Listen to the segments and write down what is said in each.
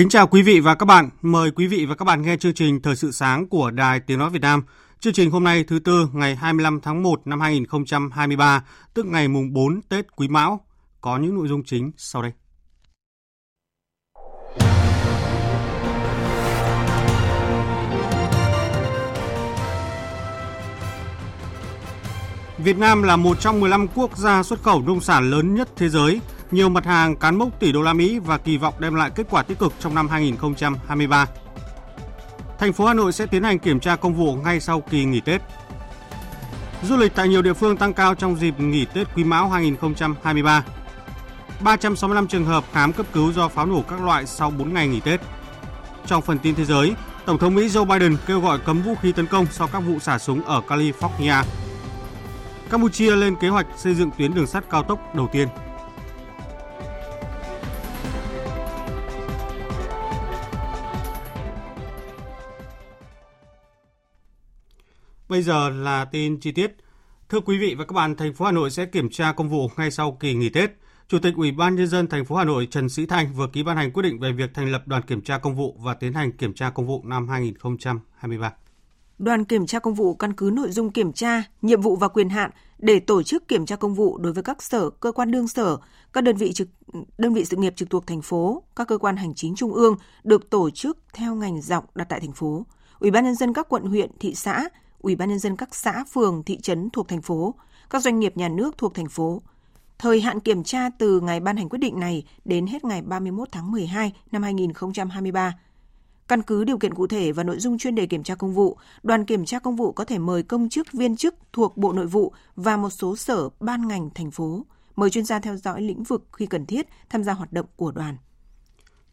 Kính chào quý vị và các bạn. Mời quý vị và các bạn nghe chương trình Thời sự sáng của Đài Tiếng Nói Việt Nam. Chương trình hôm nay thứ Tư ngày 25 tháng 1 năm 2023, tức ngày mùng 4 Tết Quý Mão. Có những nội dung chính sau đây. Việt Nam là một trong 15 quốc gia xuất khẩu nông sản lớn nhất thế giới – nhiều mặt hàng cán mốc tỷ đô la Mỹ và kỳ vọng đem lại kết quả tích cực trong năm 2023. Thành phố Hà Nội sẽ tiến hành kiểm tra công vụ ngay sau kỳ nghỉ Tết. Du lịch tại nhiều địa phương tăng cao trong dịp nghỉ Tết Quý Mão 2023. 365 trường hợp khám cấp cứu do pháo nổ các loại sau 4 ngày nghỉ Tết. Trong phần tin thế giới, Tổng thống Mỹ Joe Biden kêu gọi cấm vũ khí tấn công sau các vụ xả súng ở California. Campuchia lên kế hoạch xây dựng tuyến đường sắt cao tốc đầu tiên. Bây giờ là tin chi tiết. Thưa quý vị và các bạn, thành phố Hà Nội sẽ kiểm tra công vụ ngay sau kỳ nghỉ Tết. Chủ tịch Ủy ban nhân dân thành phố Hà Nội Trần Sĩ Thanh vừa ký ban hành quyết định về việc thành lập đoàn kiểm tra công vụ và tiến hành kiểm tra công vụ năm 2023. Đoàn kiểm tra công vụ căn cứ nội dung kiểm tra, nhiệm vụ và quyền hạn để tổ chức kiểm tra công vụ đối với các sở, cơ quan đương sở, các đơn vị trực đơn vị sự nghiệp trực thuộc thành phố, các cơ quan hành chính trung ương được tổ chức theo ngành dọc đặt tại thành phố. Ủy ban nhân dân các quận huyện, thị xã Ủy ban nhân dân các xã, phường, thị trấn thuộc thành phố, các doanh nghiệp nhà nước thuộc thành phố. Thời hạn kiểm tra từ ngày ban hành quyết định này đến hết ngày 31 tháng 12 năm 2023. Căn cứ điều kiện cụ thể và nội dung chuyên đề kiểm tra công vụ, đoàn kiểm tra công vụ có thể mời công chức viên chức thuộc Bộ Nội vụ và một số sở ban ngành thành phố, mời chuyên gia theo dõi lĩnh vực khi cần thiết tham gia hoạt động của đoàn.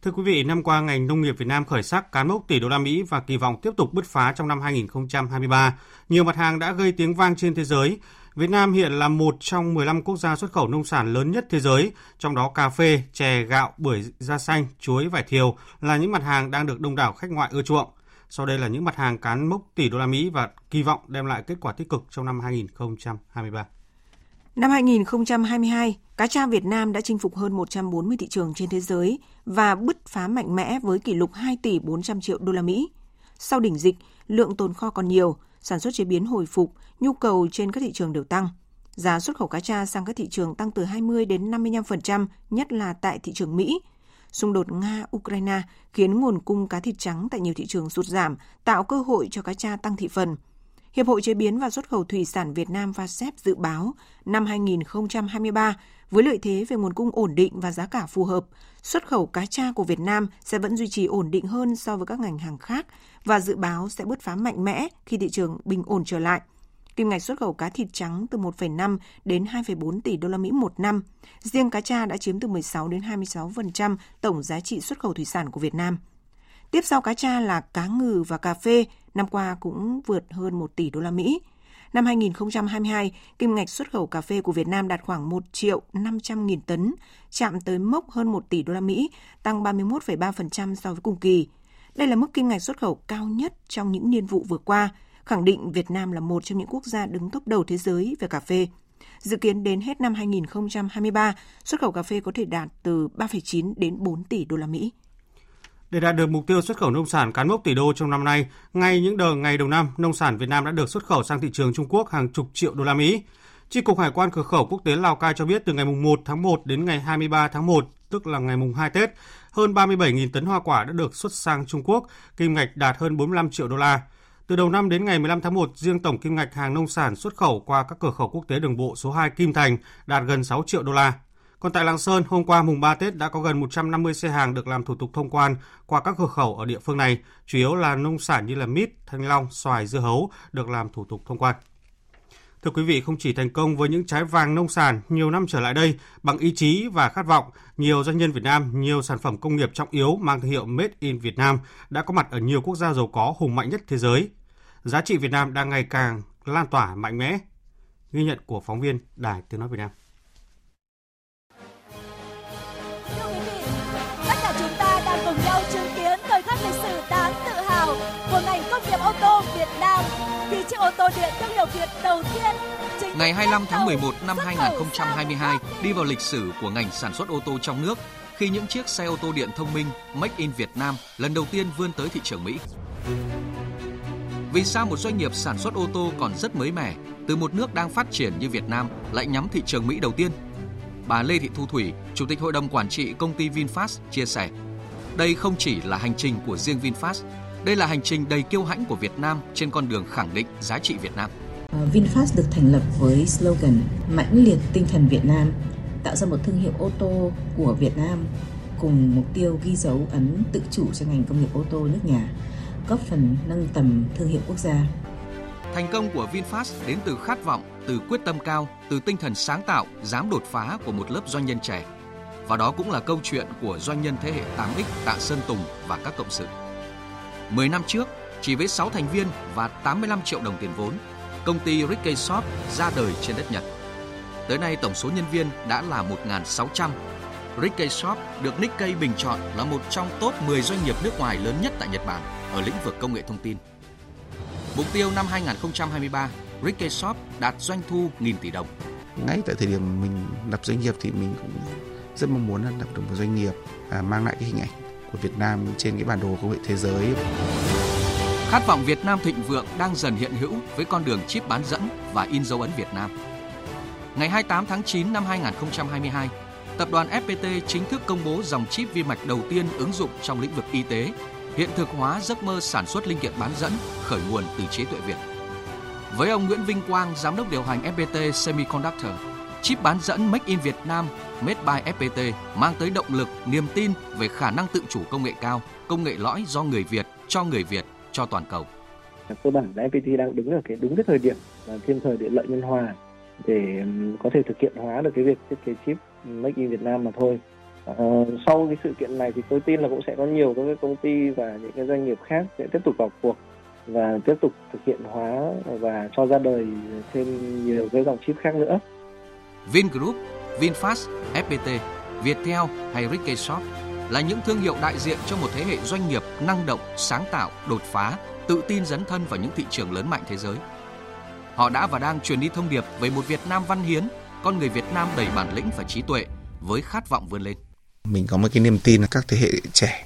Thưa quý vị, năm qua ngành nông nghiệp Việt Nam khởi sắc cán mốc tỷ đô la Mỹ và kỳ vọng tiếp tục bứt phá trong năm 2023. Nhiều mặt hàng đã gây tiếng vang trên thế giới. Việt Nam hiện là một trong 15 quốc gia xuất khẩu nông sản lớn nhất thế giới, trong đó cà phê, chè, gạo, bưởi da xanh, chuối, vải thiều là những mặt hàng đang được đông đảo khách ngoại ưa chuộng. Sau đây là những mặt hàng cán mốc tỷ đô la Mỹ và kỳ vọng đem lại kết quả tích cực trong năm 2023. Năm 2022, cá tra Việt Nam đã chinh phục hơn 140 thị trường trên thế giới và bứt phá mạnh mẽ với kỷ lục 2 tỷ 400 triệu đô la Mỹ. Sau đỉnh dịch, lượng tồn kho còn nhiều, sản xuất chế biến hồi phục, nhu cầu trên các thị trường đều tăng. Giá xuất khẩu cá tra sang các thị trường tăng từ 20 đến 55%, nhất là tại thị trường Mỹ. Xung đột Nga-Ukraine khiến nguồn cung cá thịt trắng tại nhiều thị trường sụt giảm, tạo cơ hội cho cá tra tăng thị phần – Hiệp hội Chế biến và Xuất khẩu Thủy sản Việt Nam VASEP dự báo năm 2023 với lợi thế về nguồn cung ổn định và giá cả phù hợp, xuất khẩu cá tra của Việt Nam sẽ vẫn duy trì ổn định hơn so với các ngành hàng khác và dự báo sẽ bứt phá mạnh mẽ khi thị trường bình ổn trở lại. Kim ngạch xuất khẩu cá thịt trắng từ 1,5 đến 2,4 tỷ đô la Mỹ một năm. Riêng cá tra đã chiếm từ 16 đến 26% tổng giá trị xuất khẩu thủy sản của Việt Nam. Tiếp sau cá tra là cá ngừ và cà phê, năm qua cũng vượt hơn 1 tỷ đô la Mỹ. Năm 2022, kim ngạch xuất khẩu cà phê của Việt Nam đạt khoảng 1 triệu 500 nghìn tấn, chạm tới mốc hơn 1 tỷ đô la Mỹ, tăng 31,3% so với cùng kỳ. Đây là mức kim ngạch xuất khẩu cao nhất trong những niên vụ vừa qua, khẳng định Việt Nam là một trong những quốc gia đứng top đầu thế giới về cà phê. Dự kiến đến hết năm 2023, xuất khẩu cà phê có thể đạt từ 3,9 đến 4 tỷ đô la Mỹ. Để đạt được mục tiêu xuất khẩu nông sản cán mốc tỷ đô trong năm nay, ngay những đợt ngày đầu năm, nông sản Việt Nam đã được xuất khẩu sang thị trường Trung Quốc hàng chục triệu đô la Mỹ. Chi cục Hải quan cửa khẩu quốc tế Lào Cai cho biết từ ngày 1 tháng 1 đến ngày 23 tháng 1, tức là ngày mùng 2 Tết, hơn 37.000 tấn hoa quả đã được xuất sang Trung Quốc, kim ngạch đạt hơn 45 triệu đô la. Từ đầu năm đến ngày 15 tháng 1, riêng tổng kim ngạch hàng nông sản xuất khẩu qua các cửa khẩu quốc tế đường bộ số 2 Kim Thành đạt gần 6 triệu đô la. Còn tại Lạng Sơn, hôm qua mùng 3 Tết đã có gần 150 xe hàng được làm thủ tục thông quan qua các cửa khẩu ở địa phương này, chủ yếu là nông sản như là mít, thanh long, xoài, dưa hấu được làm thủ tục thông quan. Thưa quý vị, không chỉ thành công với những trái vàng nông sản nhiều năm trở lại đây, bằng ý chí và khát vọng, nhiều doanh nhân Việt Nam, nhiều sản phẩm công nghiệp trọng yếu mang thương hiệu Made in Việt Nam đã có mặt ở nhiều quốc gia giàu có hùng mạnh nhất thế giới. Giá trị Việt Nam đang ngày càng lan tỏa mạnh mẽ. Ghi nhận của phóng viên Đài Tiếng Nói Việt Nam. Ô tô điện thương hiệu Việt đầu tiên Ngày 25 tháng 11 năm 2022 đi vào lịch sử của ngành sản xuất ô tô trong nước khi những chiếc xe ô tô điện thông minh Make in Việt Nam lần đầu tiên vươn tới thị trường Mỹ. Vì sao một doanh nghiệp sản xuất ô tô còn rất mới mẻ từ một nước đang phát triển như Việt Nam lại nhắm thị trường Mỹ đầu tiên? Bà Lê Thị Thu Thủy, Chủ tịch Hội đồng Quản trị công ty VinFast chia sẻ, đây không chỉ là hành trình của riêng VinFast, đây là hành trình đầy kiêu hãnh của Việt Nam trên con đường khẳng định giá trị Việt Nam. Ờ, VinFast được thành lập với slogan mãnh liệt tinh thần Việt Nam, tạo ra một thương hiệu ô tô của Việt Nam cùng mục tiêu ghi dấu ấn tự chủ cho ngành công nghiệp ô tô nước nhà, góp phần nâng tầm thương hiệu quốc gia. Thành công của VinFast đến từ khát vọng, từ quyết tâm cao, từ tinh thần sáng tạo, dám đột phá của một lớp doanh nhân trẻ. Và đó cũng là câu chuyện của doanh nhân thế hệ 8X Tạ Sơn Tùng và các cộng sự. 10 năm trước, chỉ với 6 thành viên và 85 triệu đồng tiền vốn, công ty Rickey Shop ra đời trên đất Nhật. Tới nay tổng số nhân viên đã là 1.600. Rickey Shop được Nikkei bình chọn là một trong top 10 doanh nghiệp nước ngoài lớn nhất tại Nhật Bản ở lĩnh vực công nghệ thông tin. Mục tiêu năm 2023, Rickey Shop đạt doanh thu nghìn tỷ đồng. ngay tại thời điểm mình lập doanh nghiệp thì mình cũng rất mong muốn là lập được một doanh nghiệp à, mang lại cái hình ảnh của Việt Nam trên cái bản đồ công nghệ thế giới. Khát vọng Việt Nam thịnh vượng đang dần hiện hữu với con đường chip bán dẫn và in dấu ấn Việt Nam. Ngày 28 tháng 9 năm 2022, tập đoàn FPT chính thức công bố dòng chip vi mạch đầu tiên ứng dụng trong lĩnh vực y tế, hiện thực hóa giấc mơ sản xuất linh kiện bán dẫn khởi nguồn từ trí tuệ Việt. Với ông Nguyễn Vinh Quang, giám đốc điều hành FPT Semiconductor, chip bán dẫn Make in Việt Nam Made by FPT mang tới động lực, niềm tin về khả năng tự chủ công nghệ cao, công nghệ lõi do người Việt cho người Việt cho toàn cầu. cơ bản là FPT đang đứng ở cái đúng cái thời điểm là thiên thời địa lợi nhân hòa để có thể thực hiện hóa được cái việc thiết kế chip Make in Việt Nam mà thôi. Uh, sau cái sự kiện này thì tôi tin là cũng sẽ có nhiều các cái công ty và những cái doanh nghiệp khác sẽ tiếp tục vào cuộc và tiếp tục thực hiện hóa và cho ra đời thêm nhiều cái dòng chip khác nữa. Vingroup, VinFast, FPT, Viettel hay Rickey Shop là những thương hiệu đại diện cho một thế hệ doanh nghiệp năng động, sáng tạo, đột phá, tự tin dấn thân vào những thị trường lớn mạnh thế giới. Họ đã và đang truyền đi thông điệp về một Việt Nam văn hiến, con người Việt Nam đầy bản lĩnh và trí tuệ với khát vọng vươn lên. Mình có một cái niềm tin là các thế hệ trẻ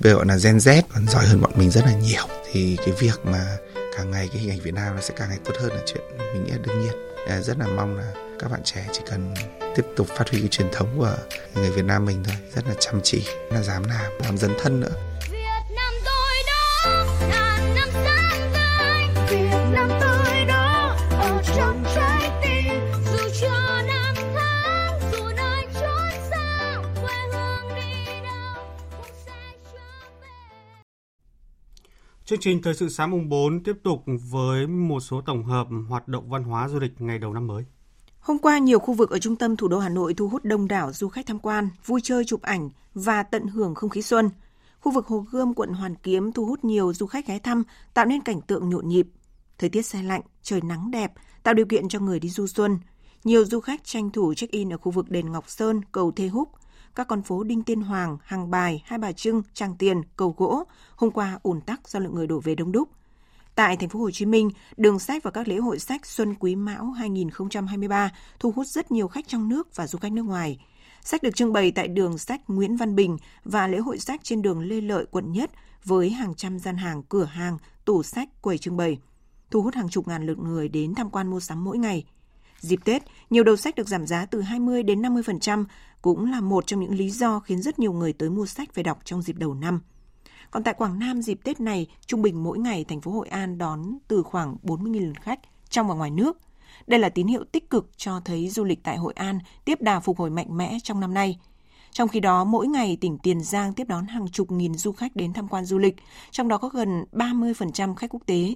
bây giờ gọi là Gen Z còn giỏi hơn bọn mình rất là nhiều thì cái việc mà càng ngày cái hình ảnh Việt Nam nó sẽ càng ngày tốt hơn là chuyện mình nghĩ là đương nhiên À, rất là mong là các bạn trẻ chỉ cần tiếp tục phát huy cái truyền thống của người Việt Nam mình thôi. Rất là chăm chỉ là dám làm làm dấn thân nữa. Việt Nam tôi đó ngàn năm sáng danh Việt Nam tôi đó ở trong trái tim. Dù cho năm tháng dù nơi chốn xa quê hương đi đâu cũng sẽ trở về. Chương trình Thời sự sáng mùng 4 tiếp tục với một số tổng hợp hoạt động văn hóa du lịch ngày đầu năm mới. Hôm qua, nhiều khu vực ở trung tâm thủ đô Hà Nội thu hút đông đảo du khách tham quan, vui chơi chụp ảnh và tận hưởng không khí xuân. Khu vực Hồ Gươm, quận Hoàn Kiếm thu hút nhiều du khách ghé thăm, tạo nên cảnh tượng nhộn nhịp. Thời tiết xe lạnh, trời nắng đẹp, tạo điều kiện cho người đi du xuân. Nhiều du khách tranh thủ check-in ở khu vực đền Ngọc Sơn, cầu Thê Húc, các con phố Đinh Tiên Hoàng, Hàng Bài, Hai Bà Trưng, Tràng Tiền, Cầu Gỗ hôm qua ùn tắc do lượng người đổ về đông đúc. Tại thành phố Hồ Chí Minh, đường sách và các lễ hội sách Xuân Quý Mão 2023 thu hút rất nhiều khách trong nước và du khách nước ngoài. Sách được trưng bày tại đường sách Nguyễn Văn Bình và lễ hội sách trên đường Lê Lợi, quận Nhất với hàng trăm gian hàng, cửa hàng, tủ sách, quầy trưng bày, thu hút hàng chục ngàn lượt người đến tham quan mua sắm mỗi ngày. Dịp Tết, nhiều đầu sách được giảm giá từ 20 đến 50% cũng là một trong những lý do khiến rất nhiều người tới mua sách về đọc trong dịp đầu năm. Còn tại Quảng Nam dịp Tết này, trung bình mỗi ngày thành phố Hội An đón từ khoảng 40.000 lượt khách trong và ngoài nước. Đây là tín hiệu tích cực cho thấy du lịch tại Hội An tiếp đà phục hồi mạnh mẽ trong năm nay. Trong khi đó, mỗi ngày tỉnh Tiền Giang tiếp đón hàng chục nghìn du khách đến tham quan du lịch, trong đó có gần 30% khách quốc tế.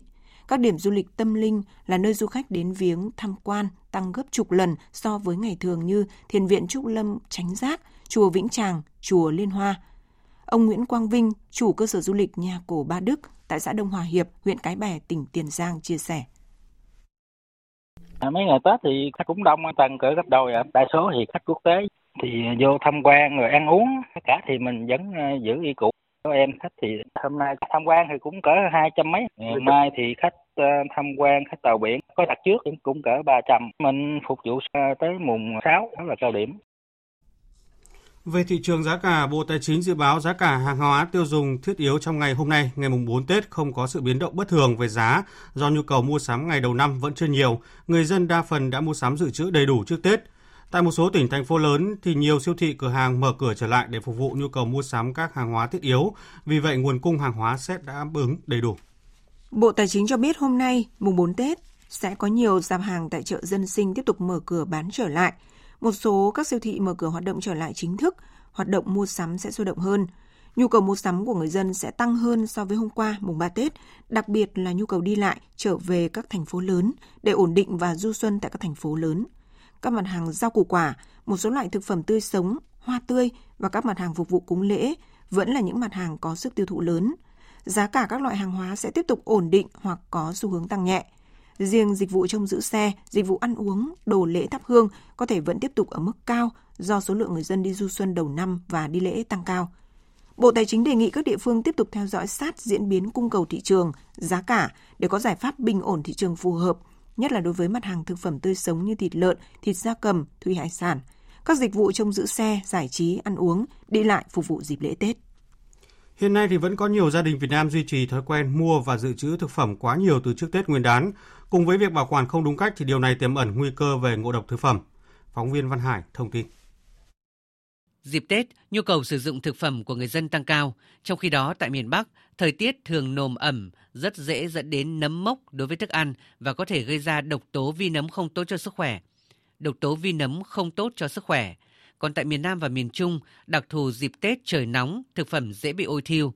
Các điểm du lịch tâm linh là nơi du khách đến viếng tham quan tăng gấp chục lần so với ngày thường như Thiền viện Trúc Lâm Tránh Giác, Chùa Vĩnh Tràng, Chùa Liên Hoa. Ông Nguyễn Quang Vinh, chủ cơ sở du lịch nhà cổ Ba Đức tại xã Đông Hòa Hiệp, huyện Cái Bè, tỉnh Tiền Giang chia sẻ. À, mấy ngày Tết thì khách cũng đông, tăng cỡ gấp đôi. Đa số thì khách quốc tế thì vô tham quan rồi ăn uống, tất cả thì mình vẫn à, giữ y cũ. Có em khách thì hôm nay tham quan thì cũng cỡ hai trăm mấy. Ngày mai thì khách à, tham quan khách tàu biển có đặt trước cũng cỡ ba trăm. Mình phục vụ tới mùng 6 đó là cao điểm. Về thị trường giá cả, Bộ Tài chính dự báo giá cả hàng hóa tiêu dùng thiết yếu trong ngày hôm nay, ngày mùng 4 Tết không có sự biến động bất thường về giá do nhu cầu mua sắm ngày đầu năm vẫn chưa nhiều. Người dân đa phần đã mua sắm dự trữ đầy đủ trước Tết. Tại một số tỉnh thành phố lớn thì nhiều siêu thị cửa hàng mở cửa trở lại để phục vụ nhu cầu mua sắm các hàng hóa thiết yếu, vì vậy nguồn cung hàng hóa sẽ đáp ứng đầy đủ. Bộ Tài chính cho biết hôm nay, mùng 4 Tết, sẽ có nhiều giảm hàng tại chợ dân sinh tiếp tục mở cửa bán trở lại. Một số các siêu thị mở cửa hoạt động trở lại chính thức, hoạt động mua sắm sẽ sôi động hơn. Nhu cầu mua sắm của người dân sẽ tăng hơn so với hôm qua mùng 3 Tết, đặc biệt là nhu cầu đi lại trở về các thành phố lớn để ổn định và du xuân tại các thành phố lớn. Các mặt hàng rau củ quả, một số loại thực phẩm tươi sống, hoa tươi và các mặt hàng phục vụ cúng lễ vẫn là những mặt hàng có sức tiêu thụ lớn. Giá cả các loại hàng hóa sẽ tiếp tục ổn định hoặc có xu hướng tăng nhẹ. Riêng dịch vụ trông giữ xe, dịch vụ ăn uống, đồ lễ thắp hương có thể vẫn tiếp tục ở mức cao do số lượng người dân đi du xuân đầu năm và đi lễ tăng cao. Bộ Tài chính đề nghị các địa phương tiếp tục theo dõi sát diễn biến cung cầu thị trường, giá cả để có giải pháp bình ổn thị trường phù hợp, nhất là đối với mặt hàng thực phẩm tươi sống như thịt lợn, thịt gia cầm, thủy hải sản, các dịch vụ trông giữ xe, giải trí, ăn uống, đi lại phục vụ dịp lễ Tết. Hiện nay thì vẫn có nhiều gia đình Việt Nam duy trì thói quen mua và dự trữ thực phẩm quá nhiều từ trước Tết Nguyên đán. Cùng với việc bảo quản không đúng cách thì điều này tiềm ẩn nguy cơ về ngộ độc thực phẩm. Phóng viên Văn Hải thông tin. Dịp Tết, nhu cầu sử dụng thực phẩm của người dân tăng cao. Trong khi đó, tại miền Bắc, thời tiết thường nồm ẩm, rất dễ dẫn đến nấm mốc đối với thức ăn và có thể gây ra độc tố vi nấm không tốt cho sức khỏe. Độc tố vi nấm không tốt cho sức khỏe. Còn tại miền Nam và miền Trung, đặc thù dịp Tết trời nóng, thực phẩm dễ bị ôi thiêu.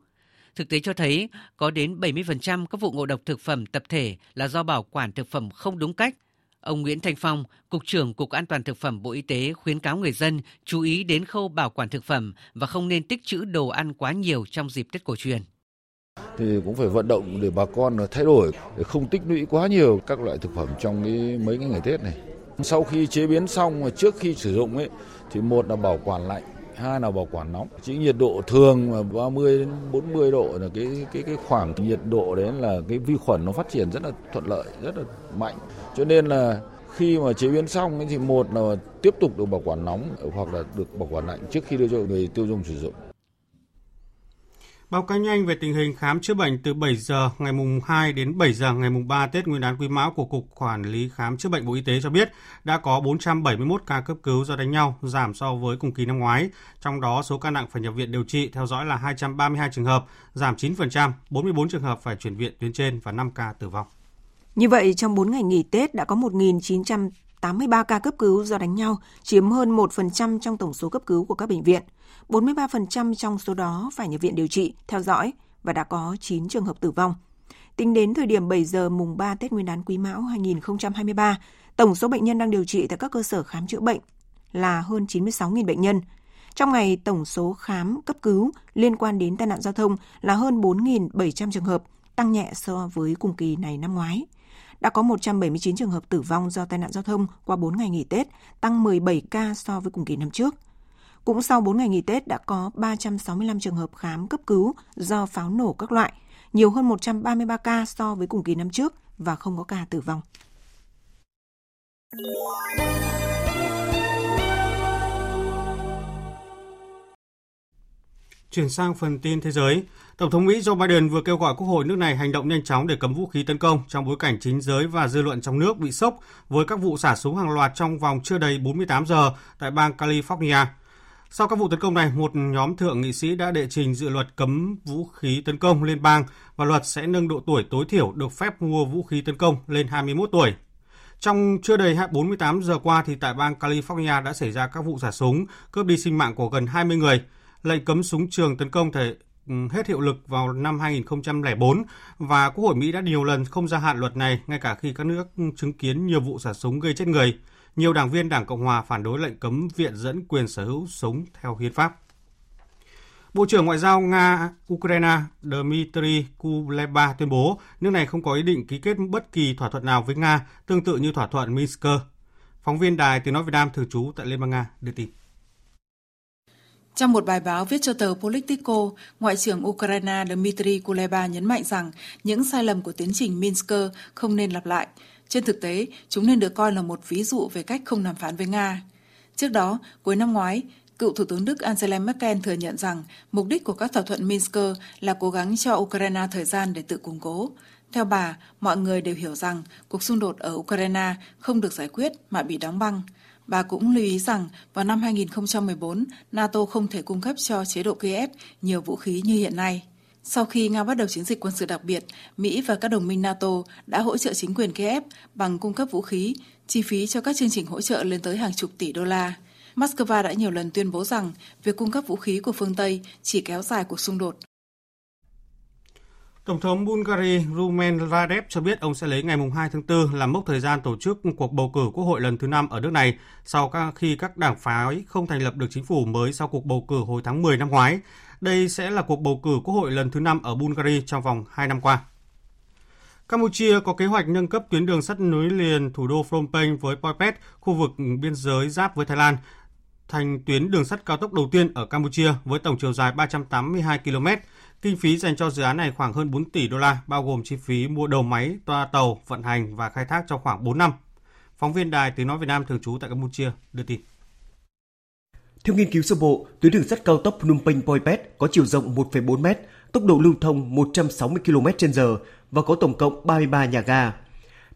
Thực tế cho thấy có đến 70% các vụ ngộ độc thực phẩm tập thể là do bảo quản thực phẩm không đúng cách. Ông Nguyễn Thanh Phong, Cục trưởng Cục An toàn Thực phẩm Bộ Y tế khuyến cáo người dân chú ý đến khâu bảo quản thực phẩm và không nên tích trữ đồ ăn quá nhiều trong dịp Tết cổ truyền. Thì cũng phải vận động để bà con thay đổi, để không tích lũy quá nhiều các loại thực phẩm trong cái mấy cái ngày Tết này. Sau khi chế biến xong và trước khi sử dụng ấy thì một là bảo quản lạnh, hai là bảo quản nóng. Chỉ nhiệt độ thường mà 30 đến 40 độ là cái cái cái khoảng nhiệt độ đấy là cái vi khuẩn nó phát triển rất là thuận lợi, rất là mạnh. Cho nên là khi mà chế biến xong thì một là tiếp tục được bảo quản nóng hoặc là được bảo quản lạnh trước khi đưa cho người tiêu dùng sử dụng. Báo cáo nhanh về tình hình khám chữa bệnh từ 7 giờ ngày mùng 2 đến 7 giờ ngày mùng 3 Tết Nguyên đán Quý Mão của Cục Quản lý Khám chữa bệnh Bộ Y tế cho biết đã có 471 ca cấp cứu do đánh nhau, giảm so với cùng kỳ năm ngoái. Trong đó số ca nặng phải nhập viện điều trị theo dõi là 232 trường hợp, giảm 9%, 44 trường hợp phải chuyển viện tuyến trên và 5 ca tử vong. Như vậy, trong 4 ngày nghỉ Tết đã có 83 ca cấp cứu do đánh nhau, chiếm hơn 1% trong tổng số cấp cứu của các bệnh viện. 43% trong số đó phải nhập viện điều trị, theo dõi và đã có 9 trường hợp tử vong. Tính đến thời điểm 7 giờ mùng 3 Tết Nguyên đán Quý Mão 2023, tổng số bệnh nhân đang điều trị tại các cơ sở khám chữa bệnh là hơn 96.000 bệnh nhân. Trong ngày, tổng số khám cấp cứu liên quan đến tai nạn giao thông là hơn 4.700 trường hợp, tăng nhẹ so với cùng kỳ này năm ngoái. Đã có 179 trường hợp tử vong do tai nạn giao thông qua 4 ngày nghỉ Tết, tăng 17 ca so với cùng kỳ năm trước. Cũng sau 4 ngày nghỉ Tết đã có 365 trường hợp khám cấp cứu do pháo nổ các loại, nhiều hơn 133 ca so với cùng kỳ năm trước và không có ca tử vong. Chuyển sang phần tin thế giới, Tổng thống Mỹ Joe Biden vừa kêu gọi Quốc hội nước này hành động nhanh chóng để cấm vũ khí tấn công trong bối cảnh chính giới và dư luận trong nước bị sốc với các vụ xả súng hàng loạt trong vòng chưa đầy 48 giờ tại bang California. Sau các vụ tấn công này, một nhóm thượng nghị sĩ đã đệ trình dự luật cấm vũ khí tấn công liên bang và luật sẽ nâng độ tuổi tối thiểu được phép mua vũ khí tấn công lên 21 tuổi. Trong chưa đầy 48 giờ qua thì tại bang California đã xảy ra các vụ xả súng cướp đi sinh mạng của gần 20 người. Lệnh cấm súng trường tấn công thể ừ, hết hiệu lực vào năm 2004 và Quốc hội Mỹ đã nhiều lần không gia hạn luật này, ngay cả khi các nước chứng kiến nhiều vụ xả súng gây chết người. Nhiều đảng viên Đảng Cộng hòa phản đối lệnh cấm viện dẫn quyền sở hữu súng theo hiến pháp. Bộ trưởng Ngoại giao Nga-Ukraine Dmitry Kuleba tuyên bố nước này không có ý định ký kết bất kỳ thỏa thuận nào với Nga, tương tự như thỏa thuận Minsk. Phóng viên Đài Tiếng Nói Việt Nam thường trú tại Liên bang Nga đưa tin. Trong một bài báo viết cho tờ Politico, Ngoại trưởng Ukraine Dmitry Kuleba nhấn mạnh rằng những sai lầm của tiến trình Minsk không nên lặp lại. Trên thực tế, chúng nên được coi là một ví dụ về cách không đàm phán với Nga. Trước đó, cuối năm ngoái, Cựu Thủ tướng Đức Angela Merkel thừa nhận rằng mục đích của các thỏa thuận Minsk là cố gắng cho Ukraine thời gian để tự củng cố. Theo bà, mọi người đều hiểu rằng cuộc xung đột ở Ukraine không được giải quyết mà bị đóng băng. Bà cũng lưu ý rằng vào năm 2014, NATO không thể cung cấp cho chế độ Kiev nhiều vũ khí như hiện nay. Sau khi Nga bắt đầu chiến dịch quân sự đặc biệt, Mỹ và các đồng minh NATO đã hỗ trợ chính quyền Kiev bằng cung cấp vũ khí, chi phí cho các chương trình hỗ trợ lên tới hàng chục tỷ đô la. Moscow đã nhiều lần tuyên bố rằng việc cung cấp vũ khí của phương Tây chỉ kéo dài cuộc xung đột. Tổng thống Bulgaria Rumen Radev cho biết ông sẽ lấy ngày 2 tháng 4 làm mốc thời gian tổ chức cuộc bầu cử quốc hội lần thứ 5 ở nước này sau khi các đảng phái không thành lập được chính phủ mới sau cuộc bầu cử hồi tháng 10 năm ngoái. Đây sẽ là cuộc bầu cử quốc hội lần thứ 5 ở Bulgaria trong vòng 2 năm qua. Campuchia có kế hoạch nâng cấp tuyến đường sắt nối liền thủ đô Phnom Penh với Poipet, khu vực biên giới giáp với Thái Lan, thành tuyến đường sắt cao tốc đầu tiên ở Campuchia với tổng chiều dài 382 km. Kinh phí dành cho dự án này khoảng hơn 4 tỷ đô la, bao gồm chi phí mua đầu máy, toa tàu, vận hành và khai thác trong khoảng 4 năm. Phóng viên Đài Tiếng Nói Việt Nam thường trú tại Campuchia đưa tin. Theo nghiên cứu sơ bộ, tuyến đường sắt cao tốc Phnom Penh Poipet có chiều rộng 1,4 m, tốc độ lưu thông 160 km/h và có tổng cộng 33 nhà ga.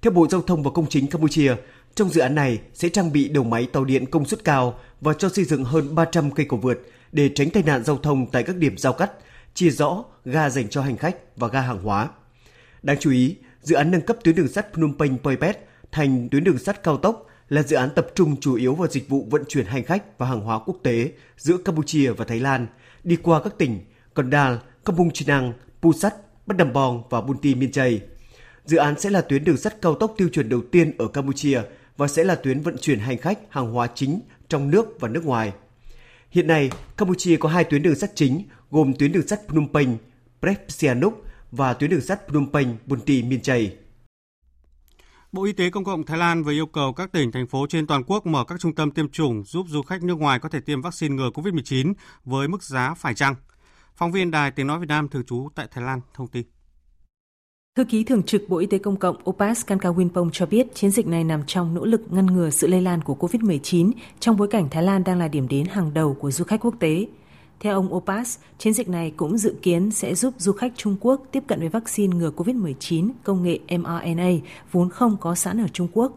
Theo Bộ Giao thông và Công chính Campuchia, trong dự án này sẽ trang bị đầu máy tàu điện công suất cao và cho xây dựng hơn 300 cây cầu vượt để tránh tai nạn giao thông tại các điểm giao cắt, chia rõ ga dành cho hành khách và ga hàng hóa. Đáng chú ý, dự án nâng cấp tuyến đường sắt Phnom Penh Poipet thành tuyến đường sắt cao tốc là dự án tập trung chủ yếu vào dịch vụ vận chuyển hành khách và hàng hóa quốc tế giữa Campuchia và Thái Lan, đi qua các tỉnh Kondal, Kampung Chinang, Pusat, Bắt Đầm Bong và Bunti Miên Chay. Dự án sẽ là tuyến đường sắt cao tốc tiêu chuẩn đầu tiên ở Campuchia và sẽ là tuyến vận chuyển hành khách hàng hóa chính trong nước và nước ngoài. Hiện nay, Campuchia có hai tuyến đường sắt chính gồm tuyến đường sắt Phnom Penh, Prep Sihanouk và tuyến đường sắt Phnom Penh, Bunti Miên Chây. Bộ Y tế Công cộng Thái Lan vừa yêu cầu các tỉnh, thành phố trên toàn quốc mở các trung tâm tiêm chủng giúp du khách nước ngoài có thể tiêm vaccine ngừa COVID-19 với mức giá phải chăng. Phóng viên Đài Tiếng Nói Việt Nam thường trú tại Thái Lan thông tin. Thư ký thường trực Bộ Y tế Công cộng Opas Kankawinpong cho biết chiến dịch này nằm trong nỗ lực ngăn ngừa sự lây lan của COVID-19 trong bối cảnh Thái Lan đang là điểm đến hàng đầu của du khách quốc tế. Theo ông Opas, chiến dịch này cũng dự kiến sẽ giúp du khách Trung Quốc tiếp cận với vaccine ngừa COVID-19 công nghệ mRNA vốn không có sẵn ở Trung Quốc.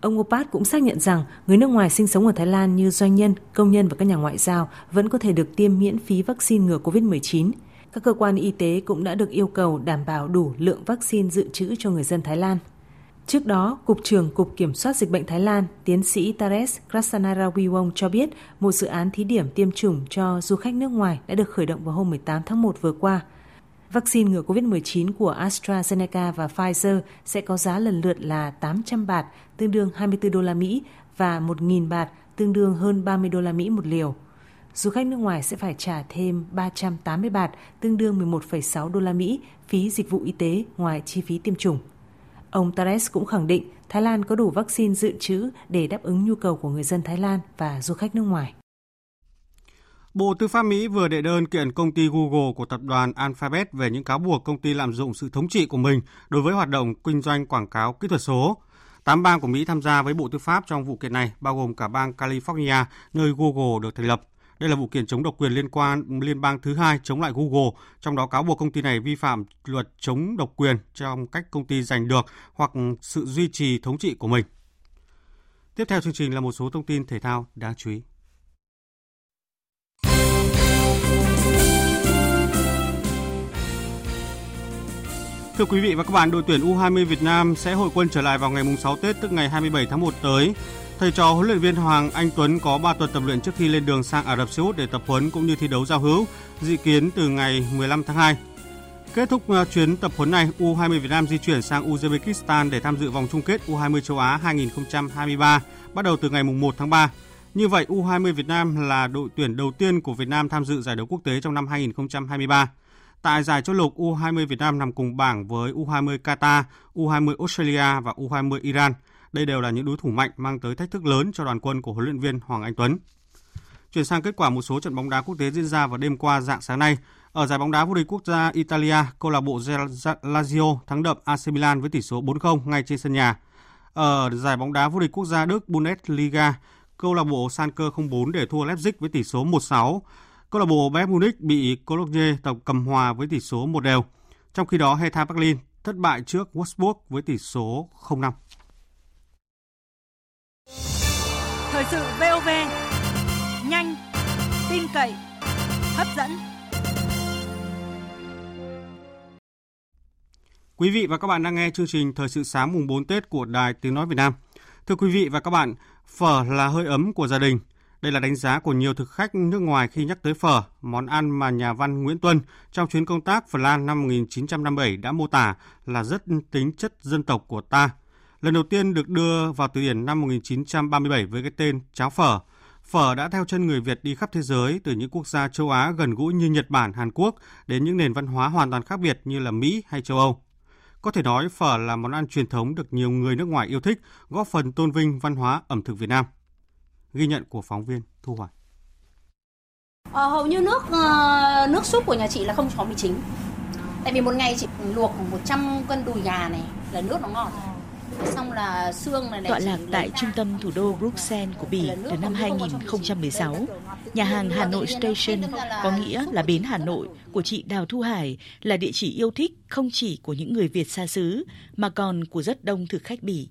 Ông Opat cũng xác nhận rằng người nước ngoài sinh sống ở Thái Lan như doanh nhân, công nhân và các nhà ngoại giao vẫn có thể được tiêm miễn phí vaccine ngừa COVID-19. Các cơ quan y tế cũng đã được yêu cầu đảm bảo đủ lượng vaccine dự trữ cho người dân Thái Lan. Trước đó, Cục trưởng Cục Kiểm soát Dịch bệnh Thái Lan, tiến sĩ Tares Krasanarawiwong cho biết một dự án thí điểm tiêm chủng cho du khách nước ngoài đã được khởi động vào hôm 18 tháng 1 vừa qua. Vaccine ngừa COVID-19 của AstraZeneca và Pfizer sẽ có giá lần lượt là 800 bạt, tương đương 24 đô la Mỹ và 1.000 bạt, tương đương hơn 30 đô la Mỹ một liều. Du khách nước ngoài sẽ phải trả thêm 380 bạt, tương đương 11,6 đô la Mỹ phí dịch vụ y tế ngoài chi phí tiêm chủng. Ông Tares cũng khẳng định Thái Lan có đủ vaccine dự trữ để đáp ứng nhu cầu của người dân Thái Lan và du khách nước ngoài. Bộ Tư pháp Mỹ vừa đệ đơn kiện công ty Google của tập đoàn Alphabet về những cáo buộc công ty lạm dụng sự thống trị của mình đối với hoạt động kinh doanh quảng cáo kỹ thuật số. Tám bang của Mỹ tham gia với Bộ Tư pháp trong vụ kiện này, bao gồm cả bang California, nơi Google được thành lập. Đây là vụ kiện chống độc quyền liên quan liên bang thứ hai chống lại Google, trong đó cáo buộc công ty này vi phạm luật chống độc quyền trong cách công ty giành được hoặc sự duy trì thống trị của mình. Tiếp theo chương trình là một số thông tin thể thao đáng chú ý. Thưa quý vị và các bạn, đội tuyển U20 Việt Nam sẽ hội quân trở lại vào ngày 6 Tết tức ngày 27 tháng 1 tới. Thầy trò huấn luyện viên Hoàng Anh Tuấn có 3 tuần tập luyện trước khi lên đường sang Ả Rập Xê Út để tập huấn cũng như thi đấu giao hữu, dự kiến từ ngày 15 tháng 2. Kết thúc à, chuyến tập huấn này, U20 Việt Nam di chuyển sang Uzbekistan để tham dự vòng chung kết U20 châu Á 2023 bắt đầu từ ngày 1 tháng 3. Như vậy, U20 Việt Nam là đội tuyển đầu tiên của Việt Nam tham dự giải đấu quốc tế trong năm 2023. Tại giải châu lục, U20 Việt Nam nằm cùng bảng với U20 Qatar, U20 Australia và U20 Iran. Đây đều là những đối thủ mạnh mang tới thách thức lớn cho đoàn quân của huấn luyện viên Hoàng Anh Tuấn. Chuyển sang kết quả một số trận bóng đá quốc tế diễn ra vào đêm qua dạng sáng nay. Ở giải bóng đá vô địch quốc gia Italia, câu lạc bộ Lazio thắng đậm AC Milan với tỷ số 4-0 ngay trên sân nhà. Ở giải bóng đá vô địch quốc gia Đức Bundesliga, câu lạc bộ Schalke 04 để thua Leipzig với tỷ số 1-6. Câu lạc bộ Bayern Munich bị Cologne tập cầm hòa với tỷ số 1 đều. Trong khi đó, Hertha Berlin thất bại trước Wolfsburg với tỷ số 0-5. Thời sự VOV, nhanh, tin cậy, hấp dẫn. Quý vị và các bạn đang nghe chương trình Thời sự sáng mùng 4 Tết của Đài Tiếng Nói Việt Nam. Thưa quý vị và các bạn, phở là hơi ấm của gia đình. Đây là đánh giá của nhiều thực khách nước ngoài khi nhắc tới phở, món ăn mà nhà văn Nguyễn Tuân trong chuyến công tác Phần Lan năm 1957 đã mô tả là rất tính chất dân tộc của ta. Lần đầu tiên được đưa vào từ điển năm 1937 với cái tên cháo phở. Phở đã theo chân người Việt đi khắp thế giới từ những quốc gia châu Á gần gũi như Nhật Bản, Hàn Quốc đến những nền văn hóa hoàn toàn khác biệt như là Mỹ hay châu Âu. Có thể nói phở là món ăn truyền thống được nhiều người nước ngoài yêu thích, góp phần tôn vinh văn hóa ẩm thực Việt Nam. Ghi nhận của phóng viên Thu Hoài. Ờ, hầu như nước ờ, nước súp của nhà chị là không có mì chính. Tại vì một ngày chị luộc 100 cân đùi gà này là nước nó ngọt. Xong là xương này, Tọa lạc tại trung tâm thủ đô Bruxelles của Bỉ từ năm 2016, nhà hàng Hà Nội Station có nghĩa là bến Hà Nội của chị Đào Thu Hải là địa chỉ yêu thích không chỉ của những người Việt xa xứ mà còn của rất đông thực khách Bỉ.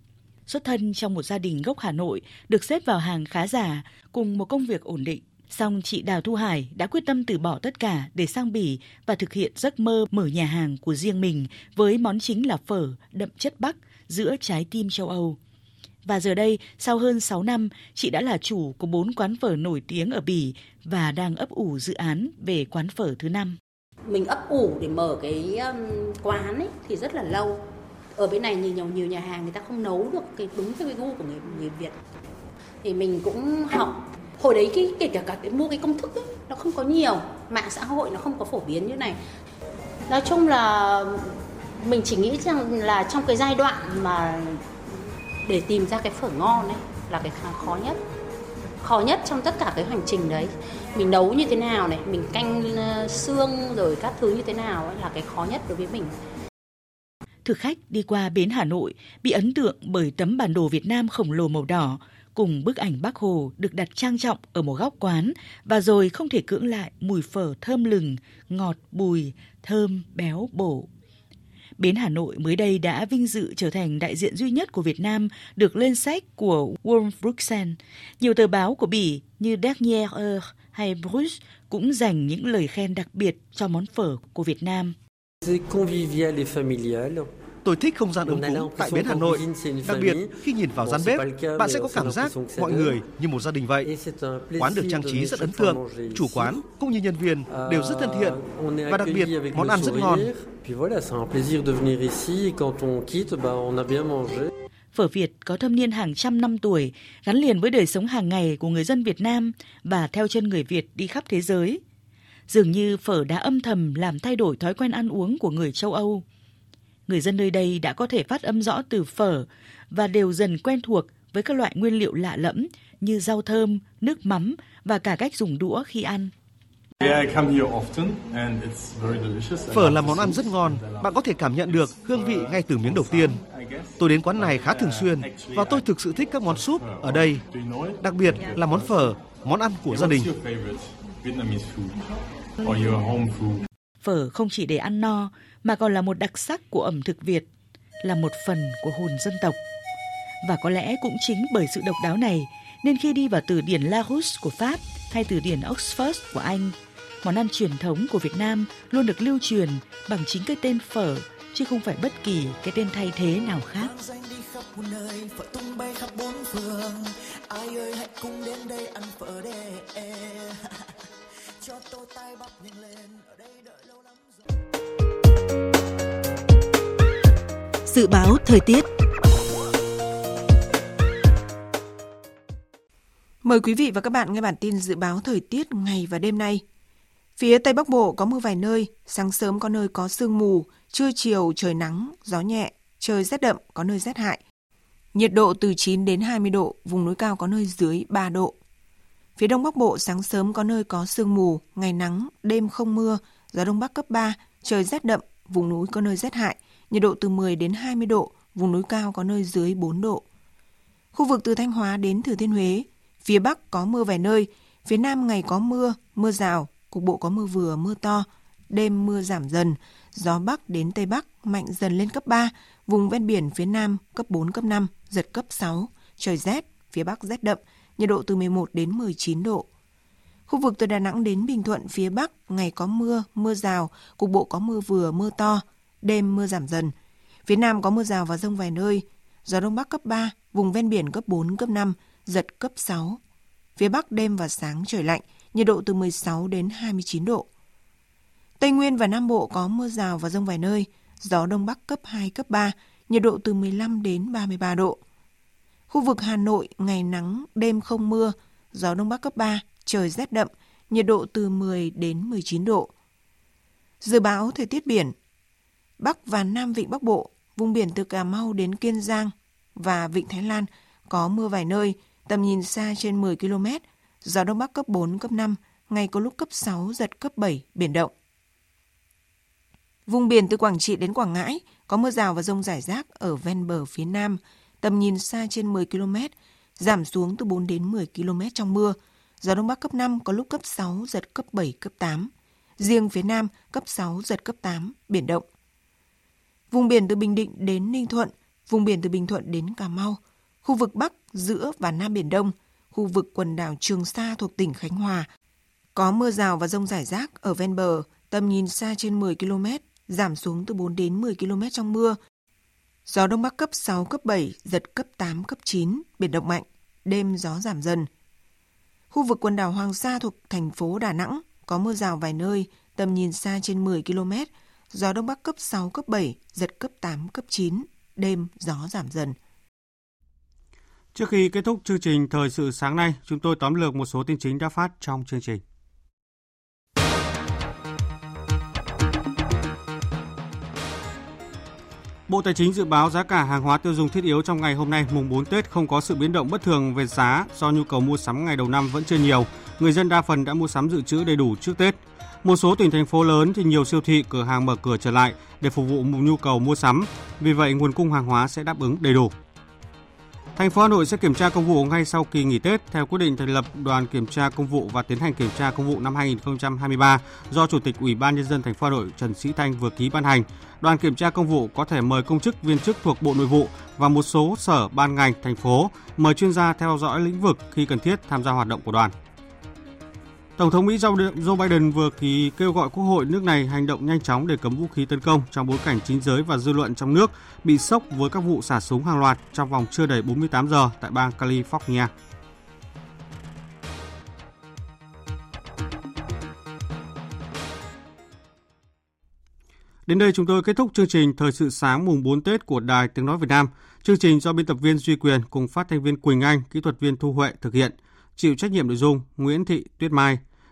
Xuất thân trong một gia đình gốc Hà Nội, được xếp vào hàng khá giả, cùng một công việc ổn định. Song chị Đào Thu Hải đã quyết tâm từ bỏ tất cả để sang Bỉ và thực hiện giấc mơ mở nhà hàng của riêng mình với món chính là phở đậm chất Bắc giữa trái tim châu Âu. Và giờ đây, sau hơn 6 năm, chị đã là chủ của bốn quán phở nổi tiếng ở Bỉ và đang ấp ủ dự án về quán phở thứ năm. Mình ấp ủ để mở cái um, quán ấy thì rất là lâu. Ở bên này nhiều nhiều, nhiều nhà hàng người ta không nấu được cái đúng cái gu của người người Việt. Thì mình cũng học hồi đấy cái kể cả cả cái mua cái công thức ấy, nó không có nhiều mạng xã hội nó không có phổ biến như này nói chung là mình chỉ nghĩ rằng là trong cái giai đoạn mà để tìm ra cái phở ngon ấy là cái khá khó nhất. Khó nhất trong tất cả cái hành trình đấy. Mình nấu như thế nào này mình canh ờ, xương rồi các thứ như thế nào ấy là cái khó nhất đối với mình. Thực khách đi qua bến Hà Nội bị ấn tượng bởi tấm bản đồ Việt Nam khổng lồ màu đỏ cùng bức ảnh Bác Hồ được đặt trang trọng ở một góc quán và rồi không thể cưỡng lại mùi phở thơm lừng, ngọt bùi, thơm, béo, bổ. Bến Hà Nội mới đây đã vinh dự trở thành đại diện duy nhất của Việt Nam được lên sách của World Bruxelles. Nhiều tờ báo của Bỉ như Dernier Heure hay Bruges cũng dành những lời khen đặc biệt cho món phở của Việt Nam. C'est convivial et familial. Tôi thích không gian ấm cúng tại bến Hà Nội. Đặc biệt, khi nhìn vào gian bếp, bạn sẽ có cảm giác mọi người như một gia đình vậy. Quán được trang trí rất ấn tượng, chủ ici. quán cũng như nhân viên đều rất thân thiện và đặc biệt món ăn rất ngon. Phở Việt có thâm niên hàng trăm năm tuổi, gắn liền với đời sống hàng ngày của người dân Việt Nam và theo chân người Việt đi khắp thế giới. Dường như phở đã âm thầm làm thay đổi thói quen ăn uống của người châu Âu. Người dân nơi đây đã có thể phát âm rõ từ phở và đều dần quen thuộc với các loại nguyên liệu lạ lẫm như rau thơm, nước mắm và cả cách dùng đũa khi ăn. Phở là món ăn rất ngon, bạn có thể cảm nhận được hương vị ngay từ miếng đầu tiên. Tôi đến quán này khá thường xuyên và tôi thực sự thích các món súp ở đây, đặc biệt là món phở, món ăn của gia đình. Phở không chỉ để ăn no mà còn là một đặc sắc của ẩm thực Việt, là một phần của hồn dân tộc. Và có lẽ cũng chính bởi sự độc đáo này nên khi đi vào từ điển Larousse của Pháp hay từ điển Oxford của Anh, món ăn truyền thống của Việt Nam luôn được lưu truyền bằng chính cái tên phở chứ không phải bất kỳ cái tên thay thế nào khác. cho tôi tay bắp nhìn lên ở đây đợi Dự báo thời tiết Mời quý vị và các bạn nghe bản tin dự báo thời tiết ngày và đêm nay. Phía Tây Bắc Bộ có mưa vài nơi, sáng sớm có nơi có sương mù, trưa chiều trời nắng, gió nhẹ, trời rét đậm, có nơi rét hại. Nhiệt độ từ 9 đến 20 độ, vùng núi cao có nơi dưới 3 độ. Phía Đông Bắc Bộ sáng sớm có nơi có sương mù, ngày nắng, đêm không mưa, gió Đông Bắc cấp 3, trời rét đậm, vùng núi có nơi rét hại, nhiệt độ từ 10 đến 20 độ, vùng núi cao có nơi dưới 4 độ. Khu vực từ Thanh Hóa đến Thừa Thiên Huế, phía Bắc có mưa vài nơi, phía Nam ngày có mưa, mưa rào, cục bộ có mưa vừa, mưa to, đêm mưa giảm dần, gió Bắc đến Tây Bắc mạnh dần lên cấp 3, vùng ven biển phía Nam cấp 4, cấp 5, giật cấp 6, trời rét, phía Bắc rét đậm, nhiệt độ từ 11 đến 19 độ. Khu vực từ Đà Nẵng đến Bình Thuận phía Bắc ngày có mưa, mưa rào, cục bộ có mưa vừa, mưa to, đêm mưa giảm dần. Phía Nam có mưa rào và rông vài nơi, gió Đông Bắc cấp 3, vùng ven biển cấp 4, cấp 5, giật cấp 6. Phía Bắc đêm và sáng trời lạnh, nhiệt độ từ 16 đến 29 độ. Tây Nguyên và Nam Bộ có mưa rào và rông vài nơi, gió Đông Bắc cấp 2, cấp 3, nhiệt độ từ 15 đến 33 độ. Khu vực Hà Nội ngày nắng, đêm không mưa, gió Đông Bắc cấp 3, trời rét đậm, nhiệt độ từ 10 đến 19 độ. Dự báo thời tiết biển Bắc và Nam Vịnh Bắc Bộ, vùng biển từ Cà Mau đến Kiên Giang và Vịnh Thái Lan có mưa vài nơi, tầm nhìn xa trên 10 km, gió Đông Bắc cấp 4, cấp 5, ngày có lúc cấp 6, giật cấp 7, biển động. Vùng biển từ Quảng Trị đến Quảng Ngãi có mưa rào và rông rải rác ở ven bờ phía Nam, tầm nhìn xa trên 10 km, giảm xuống từ 4 đến 10 km trong mưa. Gió Đông Bắc cấp 5 có lúc cấp 6, giật cấp 7, cấp 8. Riêng phía Nam cấp 6, giật cấp 8, biển động. Vùng biển từ Bình Định đến Ninh Thuận, vùng biển từ Bình Thuận đến Cà Mau, khu vực Bắc, giữa và Nam Biển Đông, khu vực quần đảo Trường Sa thuộc tỉnh Khánh Hòa. Có mưa rào và rông rải rác ở ven bờ, tầm nhìn xa trên 10 km, giảm xuống từ 4 đến 10 km trong mưa. Gió Đông Bắc cấp 6, cấp 7, giật cấp 8, cấp 9, biển động mạnh, đêm gió giảm dần. Khu vực quần đảo Hoàng Sa thuộc thành phố Đà Nẵng có mưa rào vài nơi, tầm nhìn xa trên 10 km, gió Đông Bắc cấp 6, cấp 7, giật cấp 8, cấp 9, đêm gió giảm dần. Trước khi kết thúc chương trình Thời sự sáng nay, chúng tôi tóm lược một số tin chính đã phát trong chương trình. Bộ Tài chính dự báo giá cả hàng hóa tiêu dùng thiết yếu trong ngày hôm nay mùng 4 Tết không có sự biến động bất thường về giá do nhu cầu mua sắm ngày đầu năm vẫn chưa nhiều. Người dân đa phần đã mua sắm dự trữ đầy đủ trước Tết. Một số tỉnh thành phố lớn thì nhiều siêu thị, cửa hàng mở cửa trở lại để phục vụ nhu cầu mua sắm. Vì vậy, nguồn cung hàng hóa sẽ đáp ứng đầy đủ. Thành phố Hà Nội sẽ kiểm tra công vụ ngay sau kỳ nghỉ Tết theo quyết định thành lập đoàn kiểm tra công vụ và tiến hành kiểm tra công vụ năm 2023 do Chủ tịch Ủy ban nhân dân thành phố Hà Nội Trần Sĩ Thanh vừa ký ban hành. Đoàn kiểm tra công vụ có thể mời công chức viên chức thuộc Bộ Nội vụ và một số sở ban ngành thành phố mời chuyên gia theo dõi lĩnh vực khi cần thiết tham gia hoạt động của đoàn. Tổng thống Mỹ Joe Biden vừa ký kêu gọi Quốc hội nước này hành động nhanh chóng để cấm vũ khí tấn công trong bối cảnh chính giới và dư luận trong nước bị sốc với các vụ xả súng hàng loạt trong vòng chưa đầy 48 giờ tại bang California. Đến đây chúng tôi kết thúc chương trình Thời sự sáng mùng 4 Tết của Đài Tiếng Nói Việt Nam. Chương trình do biên tập viên Duy Quyền cùng phát thanh viên Quỳnh Anh, kỹ thuật viên Thu Huệ thực hiện. Chịu trách nhiệm nội dung Nguyễn Thị Tuyết Mai.